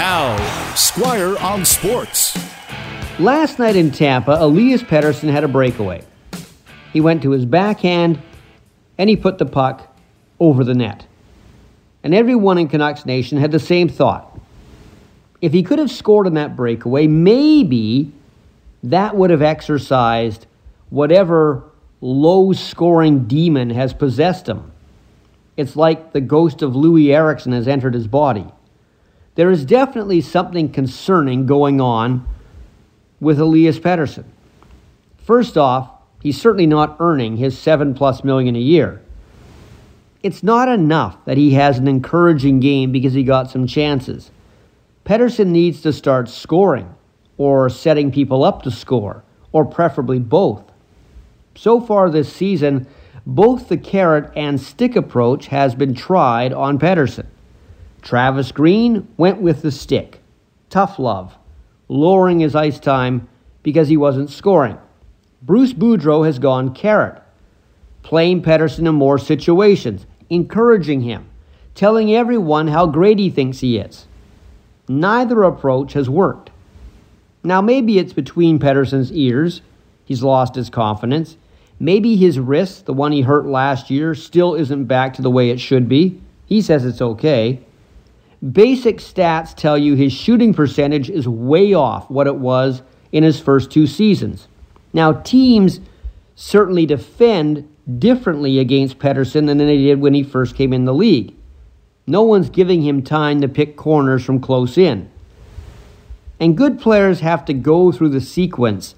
Now, Squire on Sports. Last night in Tampa, Elias Pettersson had a breakaway. He went to his backhand and he put the puck over the net. And everyone in Canucks Nation had the same thought. If he could have scored on that breakaway, maybe that would have exercised whatever low scoring demon has possessed him. It's like the ghost of Loui Eriksson has entered his body. There is definitely something concerning going on with Elias Pettersson. First off, he's certainly not earning his 7 plus million a year. It's not enough that he has an encouraging game because he got some chances. Pettersson needs to start scoring or setting people up to score, or preferably both. So far this season, both the carrot and stick approach has been tried on Pettersson. Travis Green went with the stick. Tough love, lowering his ice time because he wasn't scoring. Bruce Boudreau has gone carrot, playing Pettersson in more situations, encouraging him, telling everyone how great he thinks he is. Neither approach has worked. Now, maybe it's between Pettersson's ears. He's lost his confidence. Maybe his wrist, the one he hurt last year, still isn't back to the way it should be. He says it's okay. Basic stats tell you his shooting percentage is way off what it was in his first two seasons. Now, teams certainly defend differently against Pettersson than they did when he first came in the league. No one's giving him time to pick corners from close in. And good players have to go through the sequence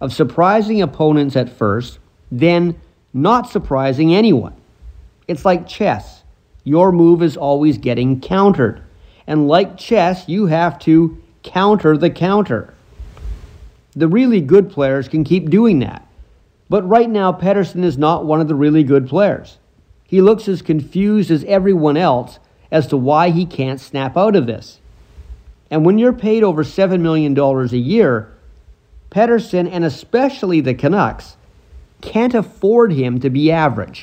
of surprising opponents at first, then not surprising anyone. It's like chess. Your move is always getting countered. And like chess, you have to counter the counter. The really good players can keep doing that. But right now, Pettersson is not one of the really good players. He looks as confused as everyone else as to why he can't snap out of this. And when you're paid over $7 million a year, Pettersson and especially the Canucks can't afford him to be average.